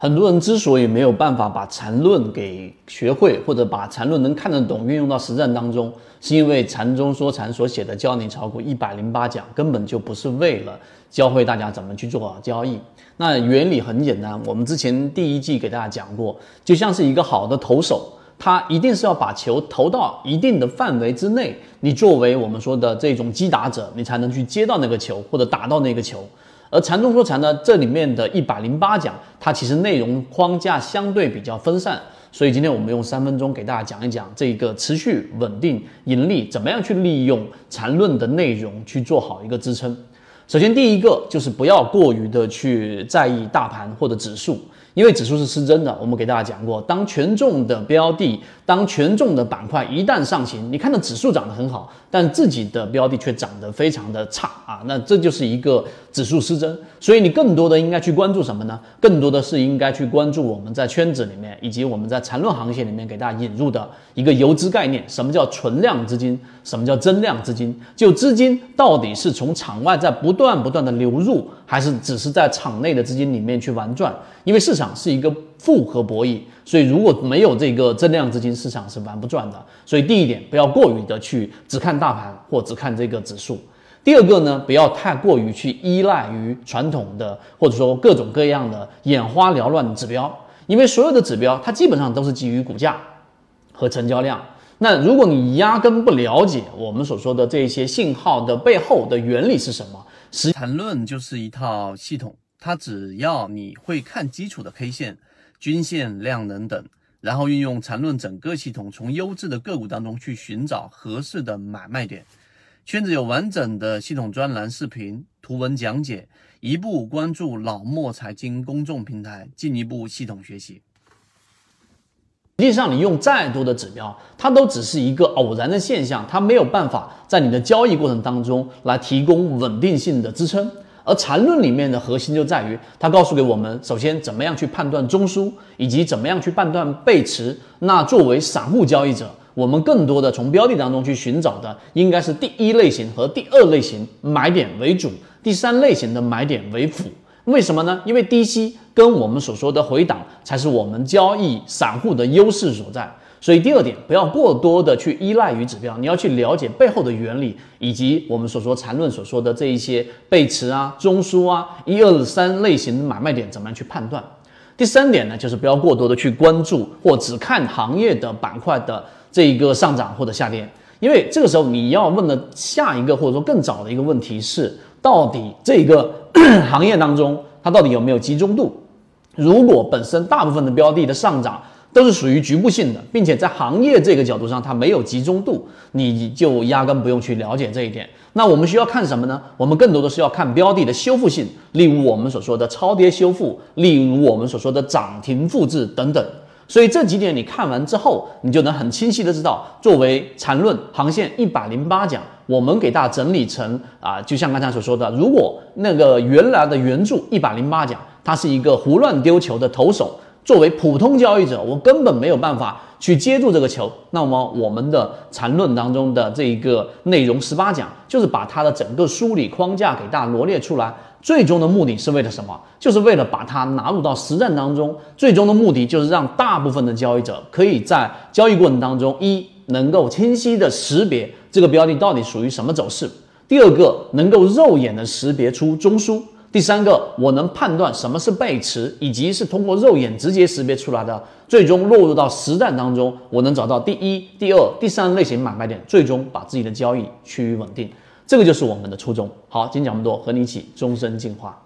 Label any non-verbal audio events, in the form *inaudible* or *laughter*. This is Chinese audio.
很多人之所以没有办法把缠论给学会，或者把缠论能看得懂运用到实战当中，是因为禅中说禅所写的教你炒股一百零八讲根本就不是为了教会大家怎么去做交易。那原理很简单，我们之前第一季给大家讲过，就像是一个好的投手，他一定是要把球投到一定的范围之内，你作为我们说的这种击打者，你才能去接到那个球或者打到那个球。而禅中说禅呢，这里面的一百零八讲，它其实内容框架相对比较分散，所以今天我们用三分钟给大家讲一讲这个持续稳定盈利，怎么样去利用禅论的内容去做好一个支撑。首先第一个就是不要过于的去在意大盘或者指数。因为指数是失真的，我们给大家讲过，当权重的标的、当权重的板块一旦上行，你看到指数涨得很好，但自己的标的却涨得非常的差啊，那这就是一个指数失真。所以你更多的应该去关注什么呢？更多的是应该去关注我们在圈子里面以及我们在缠论行业里面给大家引入的一个游资概念。什么叫存量资金？什么叫增量资金？就资金到底是从场外在不断不断的流入，还是只是在场内的资金里面去玩转？因为市场是一个复合博弈，所以如果没有这个增量资金，市场是玩不转的。所以第一点，不要过于的去只看大盘或只看这个指数。第二个呢，不要太过于去依赖于传统的或者说各种各样的眼花缭乱的指标，因为所有的指标它基本上都是基于股价和成交量。那如果你压根不了解我们所说的这些信号的背后的原理是什么，实盘论就是一套系统。它只要你会看基础的 K 线、均线、量能等，然后运用缠论整个系统，从优质的个股当中去寻找合适的买卖点。圈子有完整的系统专栏、视频、图文讲解，一步关注老莫财经公众平台，进一步系统学习。实际上，你用再多的指标，它都只是一个偶然的现象，它没有办法在你的交易过程当中来提供稳定性的支撑。而缠论里面的核心就在于，它告诉给我们，首先怎么样去判断中枢，以及怎么样去判断背驰。那作为散户交易者，我们更多的从标的当中去寻找的，应该是第一类型和第二类型买点为主，第三类型的买点为辅。为什么呢？因为低吸跟我们所说的回档，才是我们交易散户的优势所在。所以第二点，不要过多的去依赖于指标，你要去了解背后的原理，以及我们所说缠论所说的这一些背驰啊、中枢啊、一二三类型买卖点怎么样去判断。第三点呢，就是不要过多的去关注或只看行业的板块的这一个上涨或者下跌，因为这个时候你要问的下一个或者说更早的一个问题是，到底这个 *coughs* 行业当中它到底有没有集中度？如果本身大部分的标的的上涨，都是属于局部性的，并且在行业这个角度上，它没有集中度，你就压根不用去了解这一点。那我们需要看什么呢？我们更多的是要看标的的修复性，例如我们所说的超跌修复，例如我们所说的涨停复制等等。所以这几点你看完之后，你就能很清晰的知道，作为缠论航线一百零八讲，我们给大家整理成啊，就像刚才所说的，如果那个原来的原著一百零八讲，它是一个胡乱丢球的投手。作为普通交易者，我根本没有办法去接住这个球。那么，我们的缠论当中的这一个内容十八讲，就是把它的整个梳理框架给大家罗列出来。最终的目的是为了什么？就是为了把它纳入到实战当中。最终的目的就是让大部分的交易者可以在交易过程当中，一能够清晰的识别这个标的到底属于什么走势；第二个，能够肉眼的识别出中枢。第三个，我能判断什么是背驰，以及是通过肉眼直接识别出来的，最终落入到实战当中，我能找到第一、第二、第三类型买卖点，最终把自己的交易趋于稳定。这个就是我们的初衷。好，今天讲这么多，和你一起终身进化。